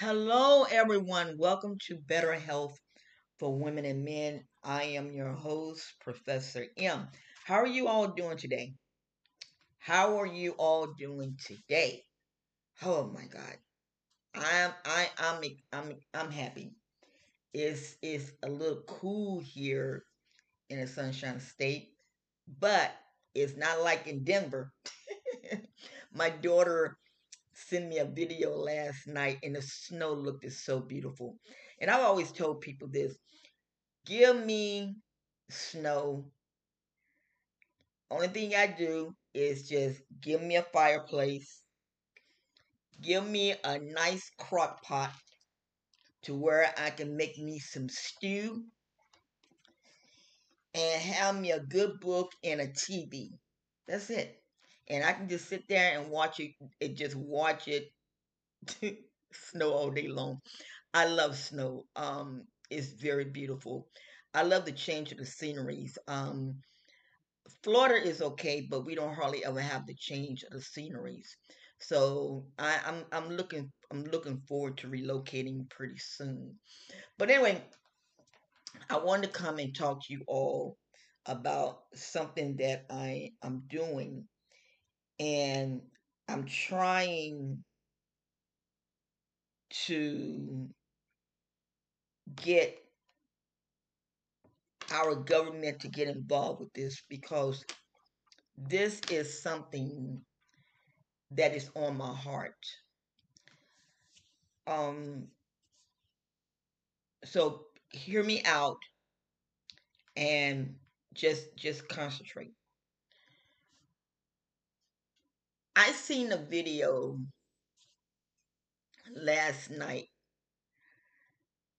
Hello, everyone. Welcome to Better Health for Women and Men. I am your host, Professor M. How are you all doing today? How are you all doing today? Oh my God, I'm I I'm I'm I'm happy. It's it's a little cool here in the Sunshine State, but it's not like in Denver. my daughter sent me a video last night and the snow looked so beautiful. And I've always told people this give me snow. Only thing I do is just give me a fireplace, give me a nice crock pot to where I can make me some stew and have me a good book and a TV. That's it and I can just sit there and watch it, it just watch it snow all day long. I love snow. Um, it's very beautiful. I love the change of the sceneries. Um, Florida is okay, but we don't hardly ever have the change of the sceneries. So I, I'm I'm looking I'm looking forward to relocating pretty soon. But anyway, I wanted to come and talk to you all about something that I am doing and I'm trying to get our government to get involved with this because this is something that is on my heart. Um so hear me out and just just concentrate. I seen a video last night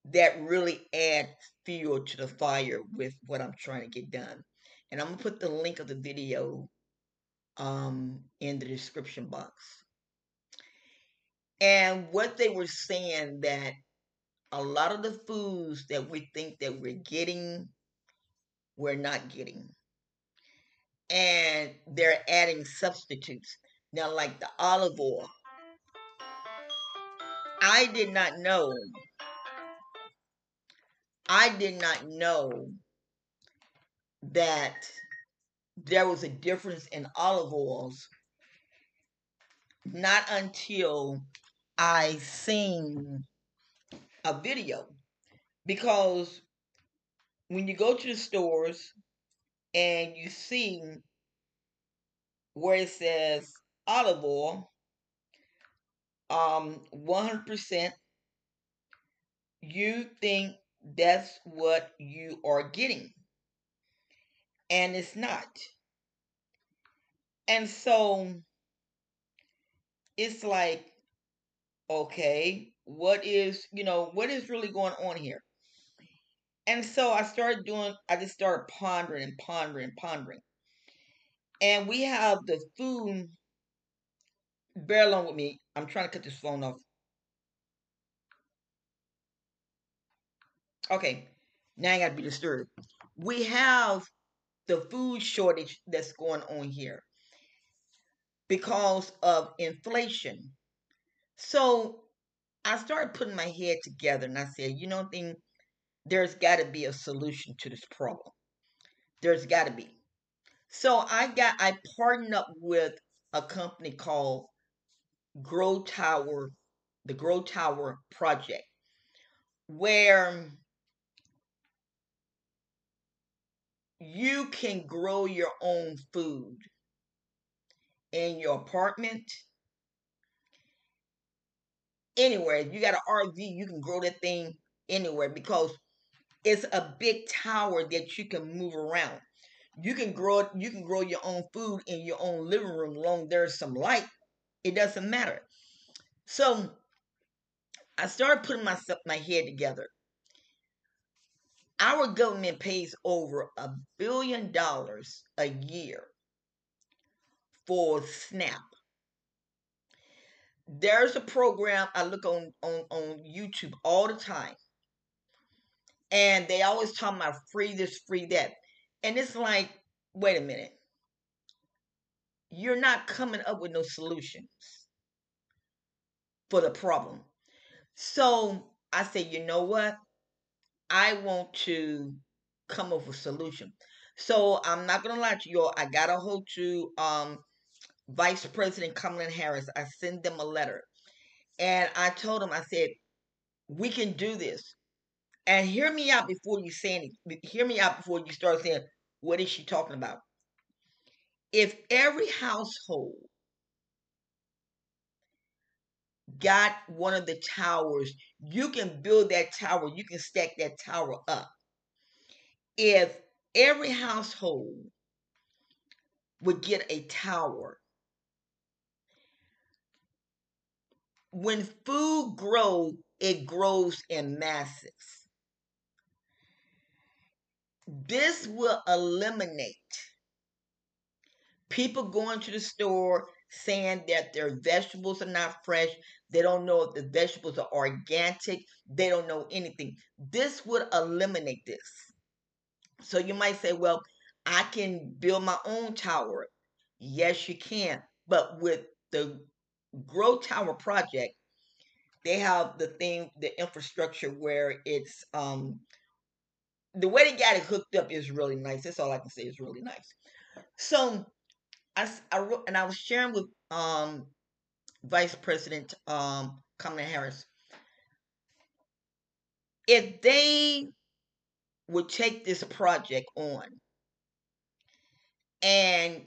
that really adds fuel to the fire with what I'm trying to get done. And I'm gonna put the link of the video um, in the description box. And what they were saying that a lot of the foods that we think that we're getting, we're not getting. And they're adding substitutes. Now, like the olive oil, I did not know. I did not know that there was a difference in olive oils. Not until I seen a video. Because when you go to the stores and you see where it says olive oil, um, 100%, you think that's what you are getting. And it's not. And so it's like, okay, what is, you know, what is really going on here? And so I started doing, I just started pondering and pondering and pondering. And we have the food bear along with me. I'm trying to cut this phone off. Okay, now I got to be disturbed. We have the food shortage that's going on here because of inflation. So I started putting my head together and I said, you know, thing, there's got to be a solution to this problem. There's got to be. So I got I partnered up with a company called Grow Tower, the Grow Tower project, where you can grow your own food in your apartment, anywhere. If you got an RV, you can grow that thing anywhere because it's a big tower that you can move around. You can grow you can grow your own food in your own living room long there's some light it doesn't matter. So I started putting myself my head together. Our government pays over a billion dollars a year for SNAP. There's a program I look on, on, on YouTube all the time. And they always talk about free this, free that. And it's like, wait a minute you're not coming up with no solutions for the problem. So I said, you know what? I want to come up with a solution. So I'm not gonna lie to you all. I got a hold to um, Vice President Kamala Harris. I sent them a letter, and I told them, I said, we can do this. And hear me out before you say anything. Hear me out before you start saying, what is she talking about? If every household got one of the towers, you can build that tower, you can stack that tower up. If every household would get a tower, when food grows, it grows in masses. This will eliminate people going to the store saying that their vegetables are not fresh. They don't know if the vegetables are organic. They don't know anything. This would eliminate this. So you might say, well, I can build my own tower. Yes, you can. But with the Grow Tower project, they have the thing, the infrastructure where it's um the way they got it hooked up is really nice. That's all I can say is really nice. So I, I wrote and I was sharing with um Vice President um Kamala Harris. If they would take this project on and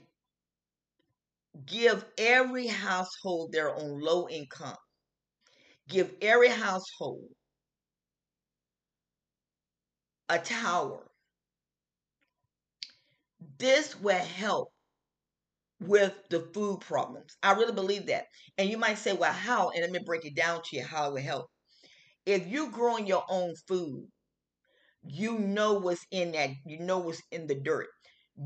give every household their own low income, give every household a tower. This will help with the food problems. I really believe that. And you might say, well, how? And let me break it down to you how it will help. If you're growing your own food, you know what's in that, you know what's in the dirt.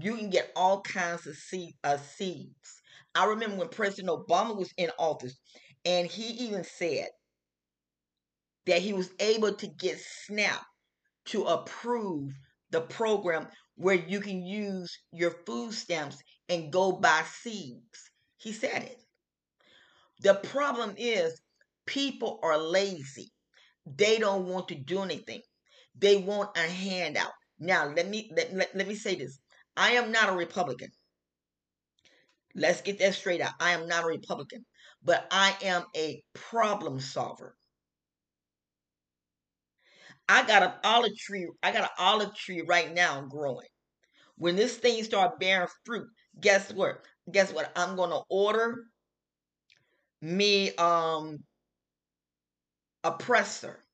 You can get all kinds of seed, uh, seeds. I remember when President Obama was in office, and he even said that he was able to get SNAP to approve the program where you can use your food stamps and go buy seeds. He said it. The problem is people are lazy. They don't want to do anything. They want a handout. Now, let me let, let, let me say this. I am not a Republican. Let's get that straight out. I am not a Republican, but I am a problem solver. I got an olive tree. I got an olive tree right now growing. When this thing start bearing fruit, guess what? Guess what? I'm gonna order me um a presser,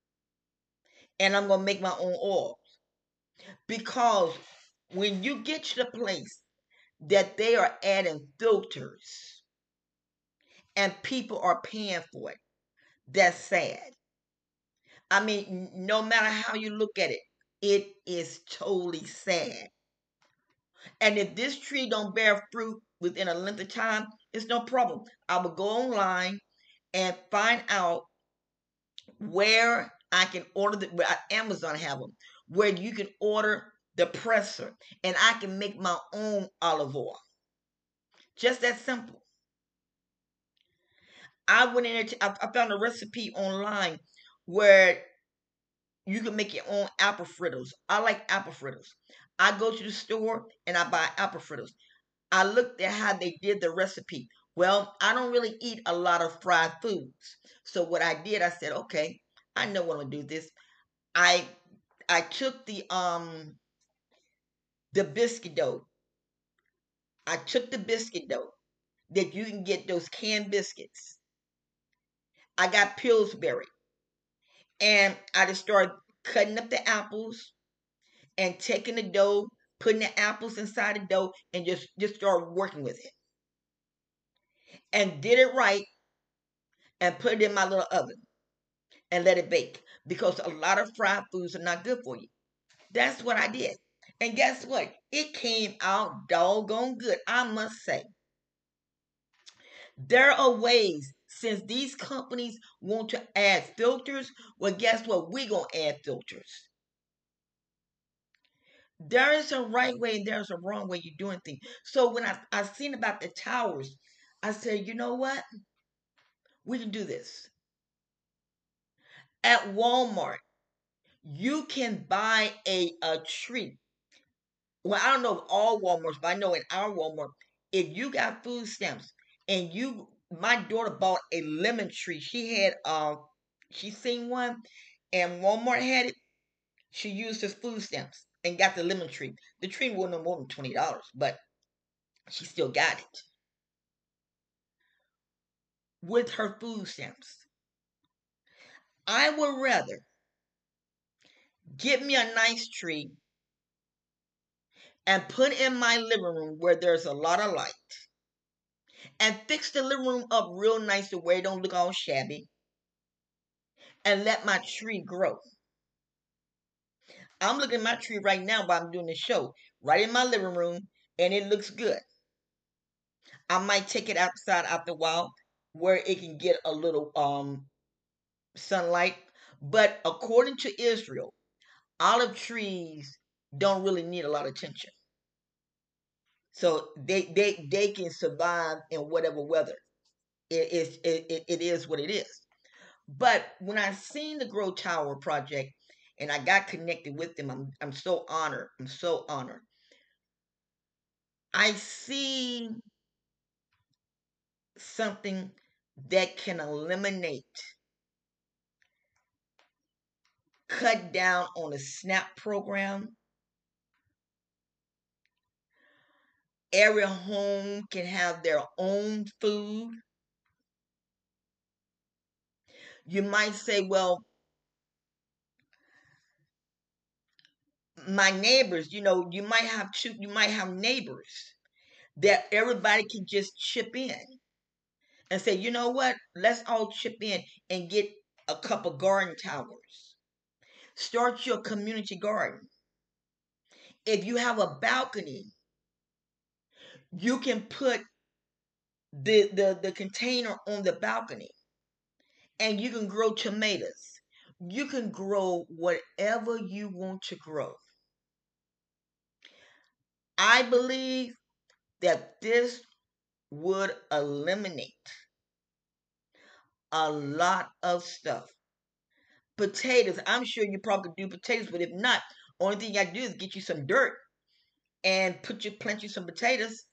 and I'm gonna make my own oil. Because when you get to the place that they are adding filters and people are paying for it, that's sad. I mean, no matter how you look at it, it is totally sad. And if this tree don't bear fruit within a length of time, it's no problem. I will go online and find out where I can order the where Amazon have them, where you can order the presser, and I can make my own olive oil. Just that simple. I went in there. I found a recipe online where you can make your own apple fritters. I like apple fritters. I go to the store and I buy apple fritters. I looked at how they did the recipe. Well, I don't really eat a lot of fried foods. So what I did, I said, okay, I know I'm gonna do this. I I took the um the biscuit dough. I took the biscuit dough that you can get those canned biscuits. I got Pillsbury. And I just started cutting up the apples and taking the dough, putting the apples inside the dough, and just, just start working with it. And did it right and put it in my little oven and let it bake. Because a lot of fried foods are not good for you. That's what I did. And guess what? It came out doggone good, I must say. There are ways since these companies want to add filters, well, guess what? We're going to add filters. There is a right way and there's a wrong way you're doing things. So when I, I seen about the towers, I said, you know what? We can do this. At Walmart, you can buy a, a tree. Well, I don't know all Walmarts, but I know in our Walmart, if you got food stamps and you my daughter bought a lemon tree. She had uh she seen one and Walmart had it. She used his food stamps and got the lemon tree. The tree wasn't no more than twenty dollars, but she still got it with her food stamps. I would rather get me a nice tree and put in my living room where there's a lot of light and fix the living room up real nice the way it don't look all shabby and let my tree grow. I'm looking at my tree right now while I'm doing the show, right in my living room, and it looks good. I might take it outside after a while where it can get a little um sunlight. But according to Israel, olive trees don't really need a lot of attention. So they they they can survive in whatever weather. It is it, it, it is what it is. But when I seen the Grow Tower project and I got connected with them, I'm I'm so honored. I'm so honored. I see something that can eliminate cut down on a SNAP program. Every home can have their own food. You might say, well, my neighbors, you know, you might have two, you might have neighbors that everybody can just chip in and say, you know what, let's all chip in and get a couple garden towers. Start your community garden. If you have a balcony, you can put the, the, the container on the balcony and you can grow tomatoes. You can grow whatever you want to grow. I believe that this would eliminate a lot of stuff. Potatoes, I'm sure you probably do potatoes, but if not, only thing to do is get you some dirt and put you plant you some potatoes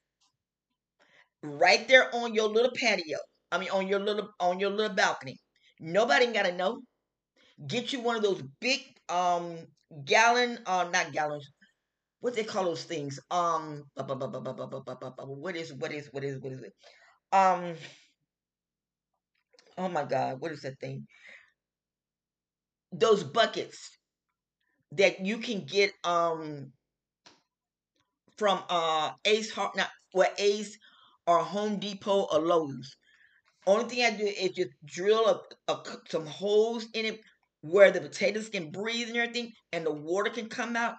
right there on your little patio. I mean on your little on your little balcony. Nobody gotta know. Get you one of those big um gallon uh not gallons. What they call those things? Um what is what is what is what is it? Um oh my god, what is that thing? Those buckets that you can get um from uh Ace Heart not what Ace or Home Depot or Lowe's. Only thing I do is just drill a, a, some holes in it where the potatoes can breathe and everything, and the water can come out.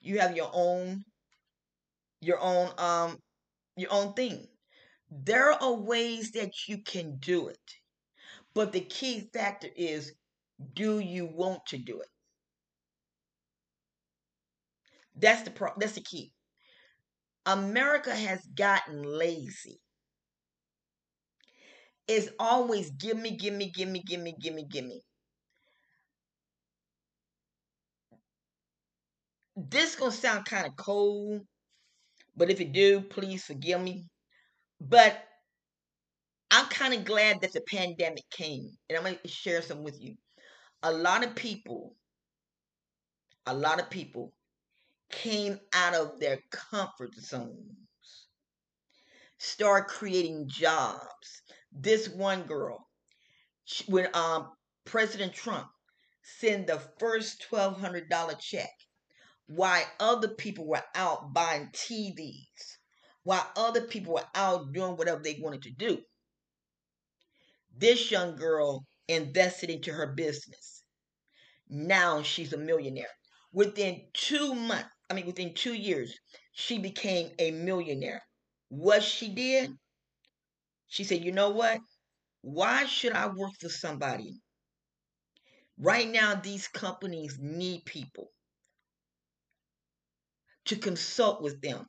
You have your own, your own, um, your own thing. There are ways that you can do it, but the key factor is, do you want to do it? That's the pro. That's the key. America has gotten lazy. It's always give me, give me, give me, give me, give me, give me, give me, give me, give me. This gonna sound kind of cold, but if it do, please forgive me. But I'm kind of glad that the pandemic came, and I'm gonna share some with you. A lot of people, a lot of people came out of their comfort zones, start creating jobs. This one girl, when um, President Trump sent the first $1,200 check, while other people were out buying TVs, while other people were out doing whatever they wanted to do. This young girl invested into her business. Now she's a millionaire. Within two months, I mean, within two years, she became a millionaire. What she did, she said, you know what? Why should I work for somebody? Right now, these companies need people to consult with them.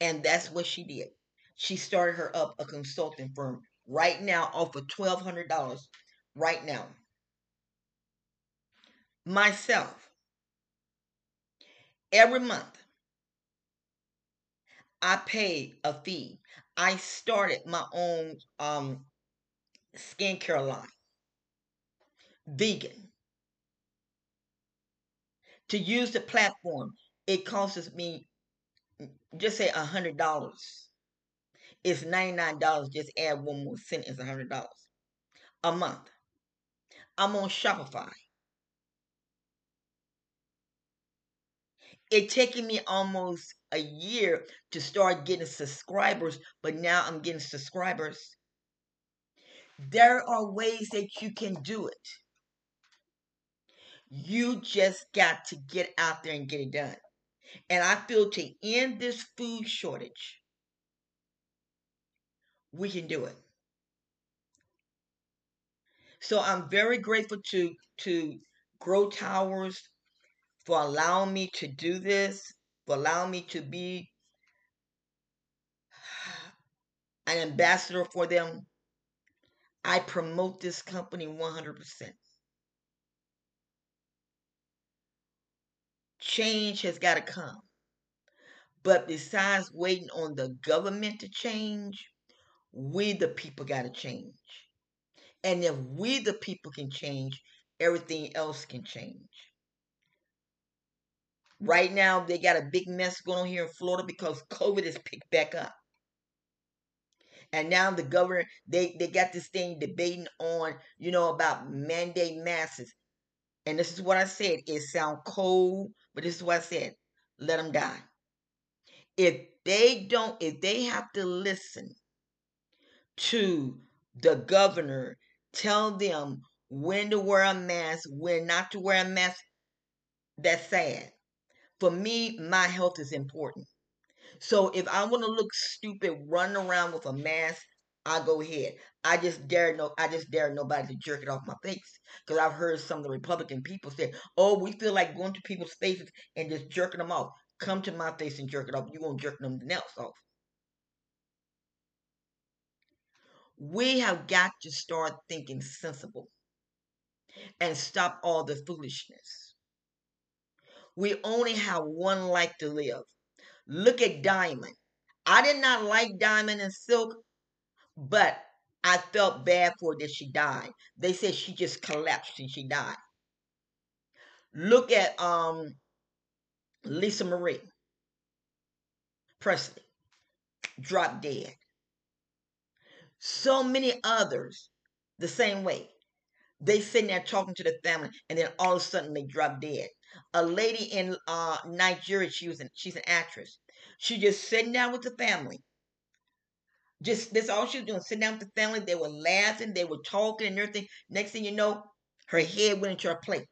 And that's what she did. She started her up a consulting firm right now off of $1,200 right now. myself every month. I pay a fee. I started my own um, skincare line, vegan. To use the platform, it costs me just say a hundred dollars. It's ninety nine dollars. Just add one more cent. It's a hundred dollars a month. I'm on Shopify. It taking me almost a year to start getting subscribers, but now I'm getting subscribers. There are ways that you can do it. You just got to get out there and get it done. And I feel to end this food shortage, we can do it. So I'm very grateful to to Grow Towers for allowing me to do this, for allowing me to be an ambassador for them. I promote this company 100%. Change has got to come. But besides waiting on the government to change, we the people got to change. And if we the people can change, everything else can change. Right now, they got a big mess going on here in Florida because COVID has picked back up. And now the governor, they, they got this thing debating on, you know, about mandate masses. And this is what I said. It sounds cold, but this is what I said. Let them die. If they don't, if they have to listen to the governor tell them when to wear a mask, when not to wear a mask, that's sad. For me, my health is important. So if I want to look stupid running around with a mask, I go ahead. I just dare no I just dare nobody to jerk it off my face. Because I've heard some of the Republican people say, oh, we feel like going to people's faces and just jerking them off. Come to my face and jerk it off. You won't jerk them else off. We have got to start thinking sensible and stop all the foolishness. We only have one life to live. Look at Diamond. I did not like Diamond and Silk, but I felt bad for her that she died. They said she just collapsed and she died. Look at um Lisa Marie Presley, dropped dead. So many others the same way. They sitting there talking to the family, and then all of a sudden they drop dead. A lady in uh, Nigeria, she was an, she's an actress. She just sitting down with the family. Just that's all she was doing, sitting down with the family. They were laughing, they were talking and everything. Next thing you know, her head went into her plate.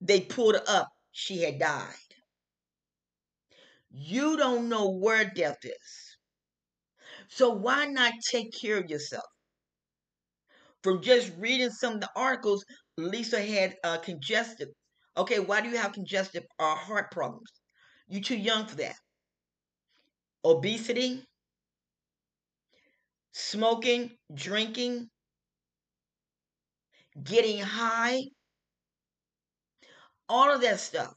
They pulled her up. She had died. You don't know where death is. So why not take care of yourself? From just reading some of the articles, Lisa had uh, congestive. Okay, why do you have congestive uh, heart problems? You're too young for that. Obesity, smoking, drinking, getting high, all of that stuff.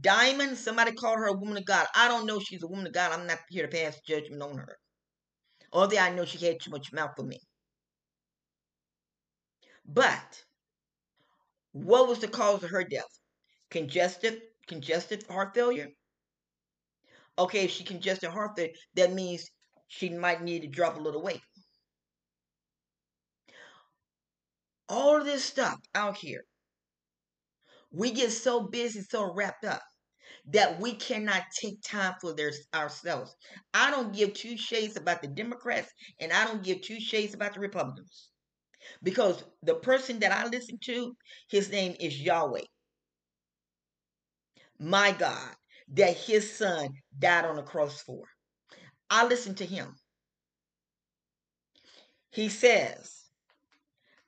Diamond, somebody called her a woman of God. I don't know she's a woman of God. I'm not here to pass judgment on her. Although I know she had too much mouth for me. But what was the cause of her death? Congestive, congestive heart failure. Okay, if she congested heart failure, that means she might need to drop a little weight. All this stuff out here, we get so busy, so wrapped up that we cannot take time for their, ourselves. I don't give two shades about the Democrats and I don't give two shades about the Republicans. Because the person that I listen to, his name is Yahweh. My God, that his son died on the cross for. I listen to him. He says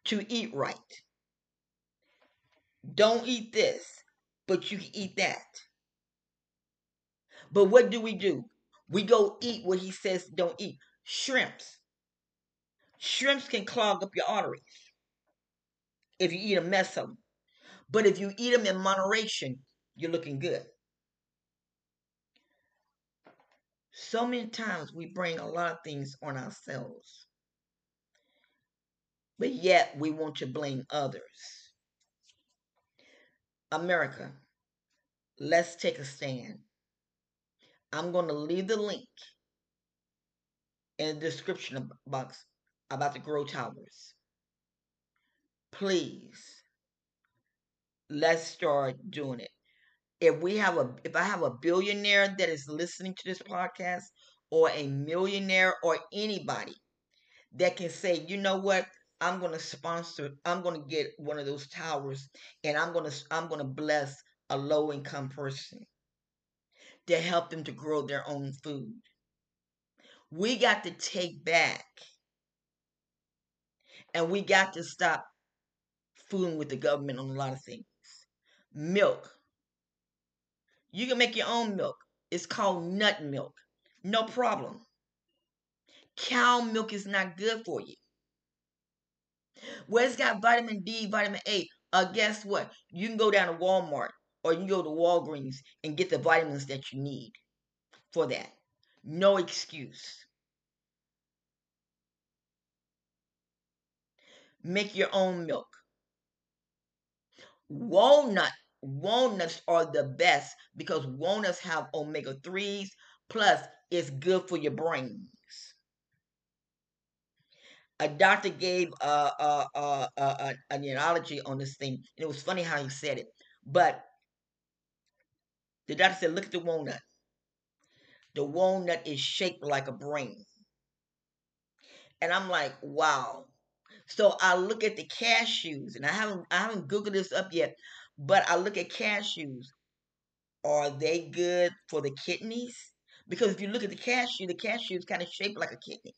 to eat right. Don't eat this, but you can eat that. But what do we do? We go eat what he says don't eat. Shrimps. Shrimps can clog up your arteries. if you eat a mess of them. But if you eat them in moderation, you're looking good. So many times we bring a lot of things on ourselves, but yet we want to blame others. America, let's take a stand. I'm going to leave the link in the description box about the Grow Towers. Please, let's start doing it if we have a if I have a billionaire that is listening to this podcast or a millionaire or anybody that can say, you know what, I'm to sponsor, I'm to get one of those towers and I'm to I'm to bless a low income person to help them to grow their own food. We got to take back and we got to stop fooling with the government on a lot of things. Milk, you can make your own milk. It's called nut milk. No problem. Cow milk is not good for you. Well, it's got vitamin D, vitamin A. Uh, guess what? You can go down to Walmart or you can go to Walgreens and get the vitamins that you need for that. No excuse. Make your own milk. Walnut walnuts are the best because walnuts have omega 3s plus it's good for your brains. A doctor gave a, uh, uh, uh, an analogy on this thing and it was funny how he said it but the doctor said look at the walnut. The walnut is shaped like a brain. And i'm like wow. So i look at the cashews and i haven't i haven't googled this up yet but I look at cashews. Are they good for the kidneys? Because if you look at the cashew, the cashew is kind of shaped like a kidney.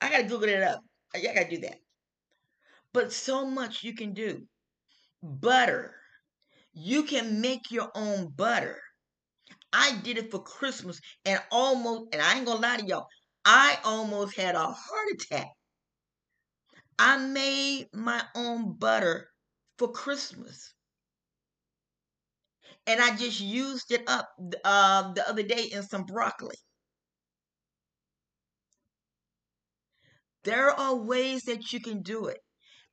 I gotta Google it up. I gotta do that. But so much you can do. Butter. You can make your own butter. I did it for Christmas and almost, and I ain't gonna lie to y'all, I almost had a heart attack. I made my own butter for Christmas. And I just used it up uh, the other day in some broccoli. There are ways that you can do it.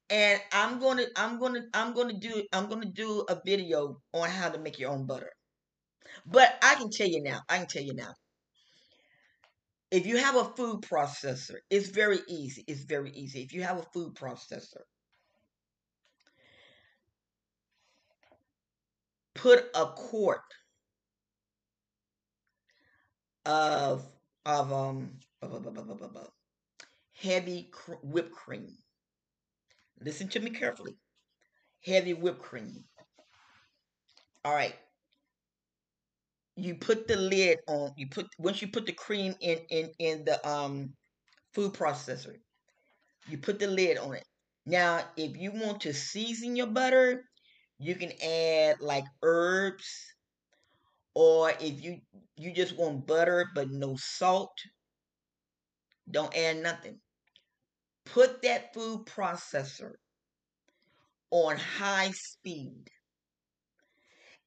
And I'm gonna, I'm gonna, I'm gonna do, I'm gonna do a video on how to make your own butter. But I can tell you now, I can tell you now. If you have a food processor, it's very easy. It's very easy. If you have a food processor, put a quart of of um heavy cr- whipped cream. Listen to me carefully. Heavy whipped cream. All right. You put the lid on. You put once you put the cream in in in the um food processor. You put the lid on it. Now, if you want to season your butter, you can add like herbs or if you you just want butter but no salt don't add nothing. Put that food processor on high speed.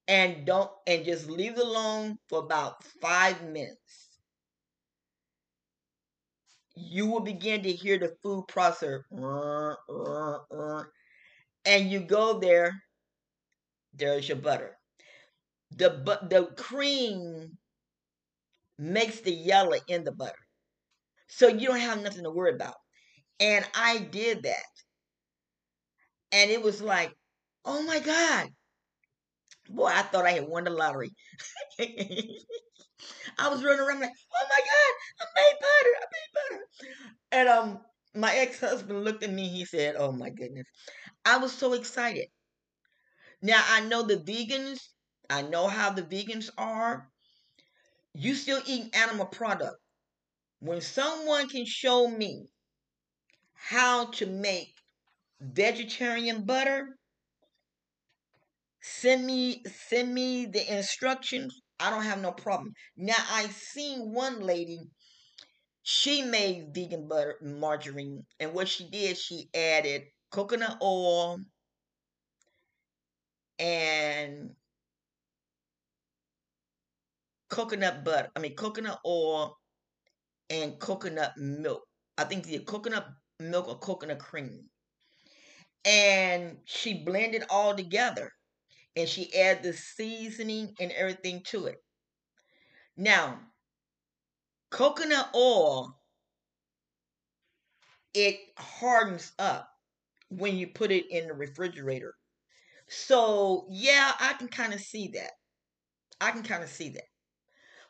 And don't and just leave it alone for about five minutes. You will begin to hear the food processor uh, uh, uh, and you go there there's your butter. The but the cream makes the yellow in the butter. So you don't have nothing to worry about. And I did that. And it was like, oh my God. Boy, I thought I had won the lottery. I was running around like, oh my God, I made butter, I made butter. And um my ex-husband looked at me, he said, Oh my goodness. I was so excited. Now I know the vegans, I know how the vegans are. You still eat animal product. When someone can show me how to make vegetarian butter, send me send me the instructions. I don't have no problem. Now I seen one lady, she made vegan butter margarine, and what she did, she added coconut oil and coconut butter. I mean, coconut oil and coconut milk. I think the coconut milk or coconut cream. And she blended all together and she added the seasoning and everything to it. Now, coconut oil, it hardens up when you put it in the refrigerator. So, yeah, I can kind of see that. I can kind of see that.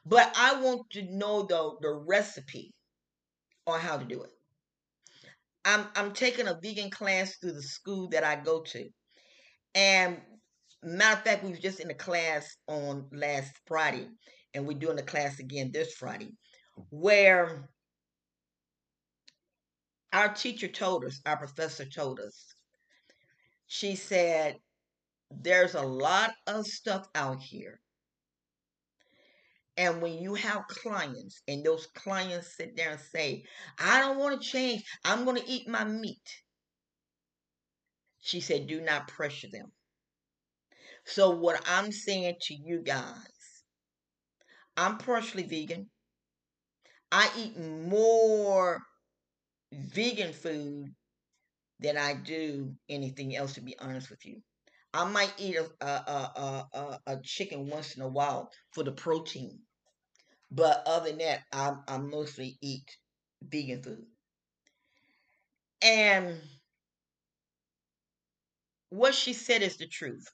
But I want to know though the recipe on how to do it. I'm I'm taking a vegan class through the school that I go to. And matter of fact, we was just in a class on last Friday, and we're doing the class again this Friday, where our teacher told us, our professor told us, she said, there's a lot of stuff out here and when you have clients and those clients sit there and say, I don't want to change, I'm going to eat my meat. She said, do not pressure them. So, what I'm saying to you guys, I'm partially vegan. I eat more vegan food than I do anything else, to be honest with you. I might eat a, a, a, a, chicken once in a while for the protein. But other than that, I, I mostly eat vegan food. And what she said is the truth.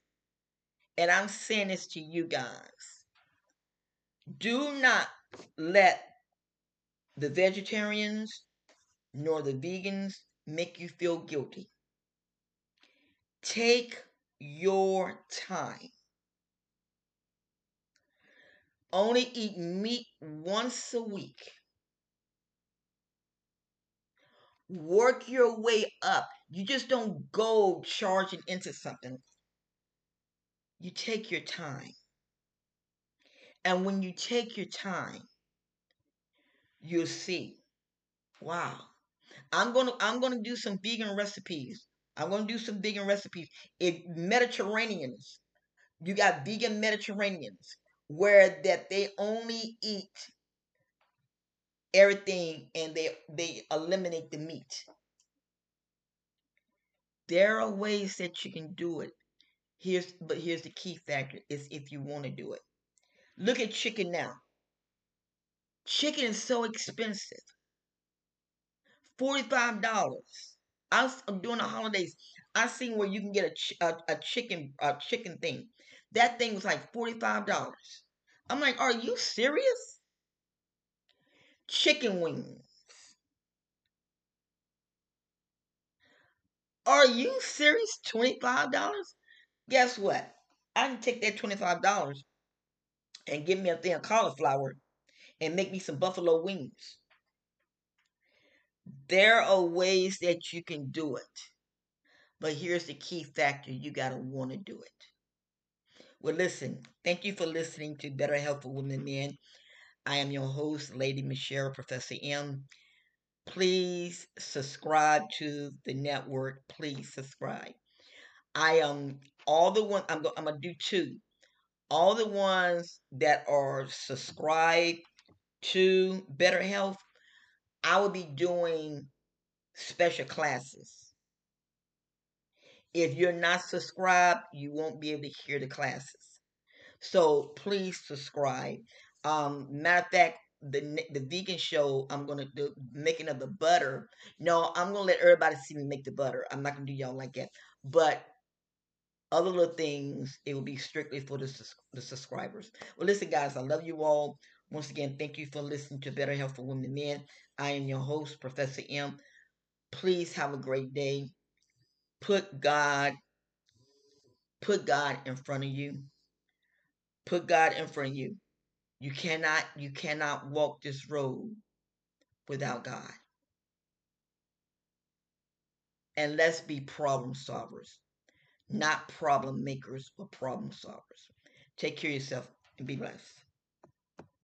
And I'm saying this to you guys. Do not let the vegetarians nor the vegans make you feel guilty. Take your time. Only eat meat once a week. Work your way up. You just don't go charging into something. You take your time. And when you take your time, you'll see. Wow. I'm gonna I'm gonna do some vegan recipes. I'm gonna do some vegan recipes. If Mediterraneans, you got vegan Mediterraneans where that they only eat everything and they they eliminate the meat. There are ways that you can do it. Here's but here's the key factor is if you want to do it. Look at chicken now. Chicken is so expensive. $45. Was during the holidays. I seen where you can get a, a, a chicken a chicken thing that thing was like $45. I'm like, are you serious? Chicken wings. Are you serious? $25? Guess what? I can take that $25 and give me a thing of cauliflower and make me some buffalo wings. There are ways that you can do it. But here's the key factor you got to want to do it. Well, listen, thank you for listening to Better Health for Women and Men. I am your host, Lady Michelle, Professor M. Please subscribe to the network. Please subscribe. I am all the one I'm, I'm gonna do two. All the ones that are subscribed to Better Health, I will be doing special classes. If you're not subscribed, you won't be able to hear the classes. So please subscribe. Um, matter of fact, the the vegan show, I'm gonna do making of the butter. No, I'm gonna let everybody see me make the butter. I'm not gonna do y'all like that. But other little things, it will be strictly for the the subscribers. Well, listen, guys, I love you all. Once again, thank you for listening to Better Health for Women and Men. I am your host, Professor M. Please have a great day put God put God in front of you. Put God in front of you. You cannot you cannot walk this road without God. And let's be problem solvers. Not problem makers, but problem solvers. Take care of yourself and be blessed.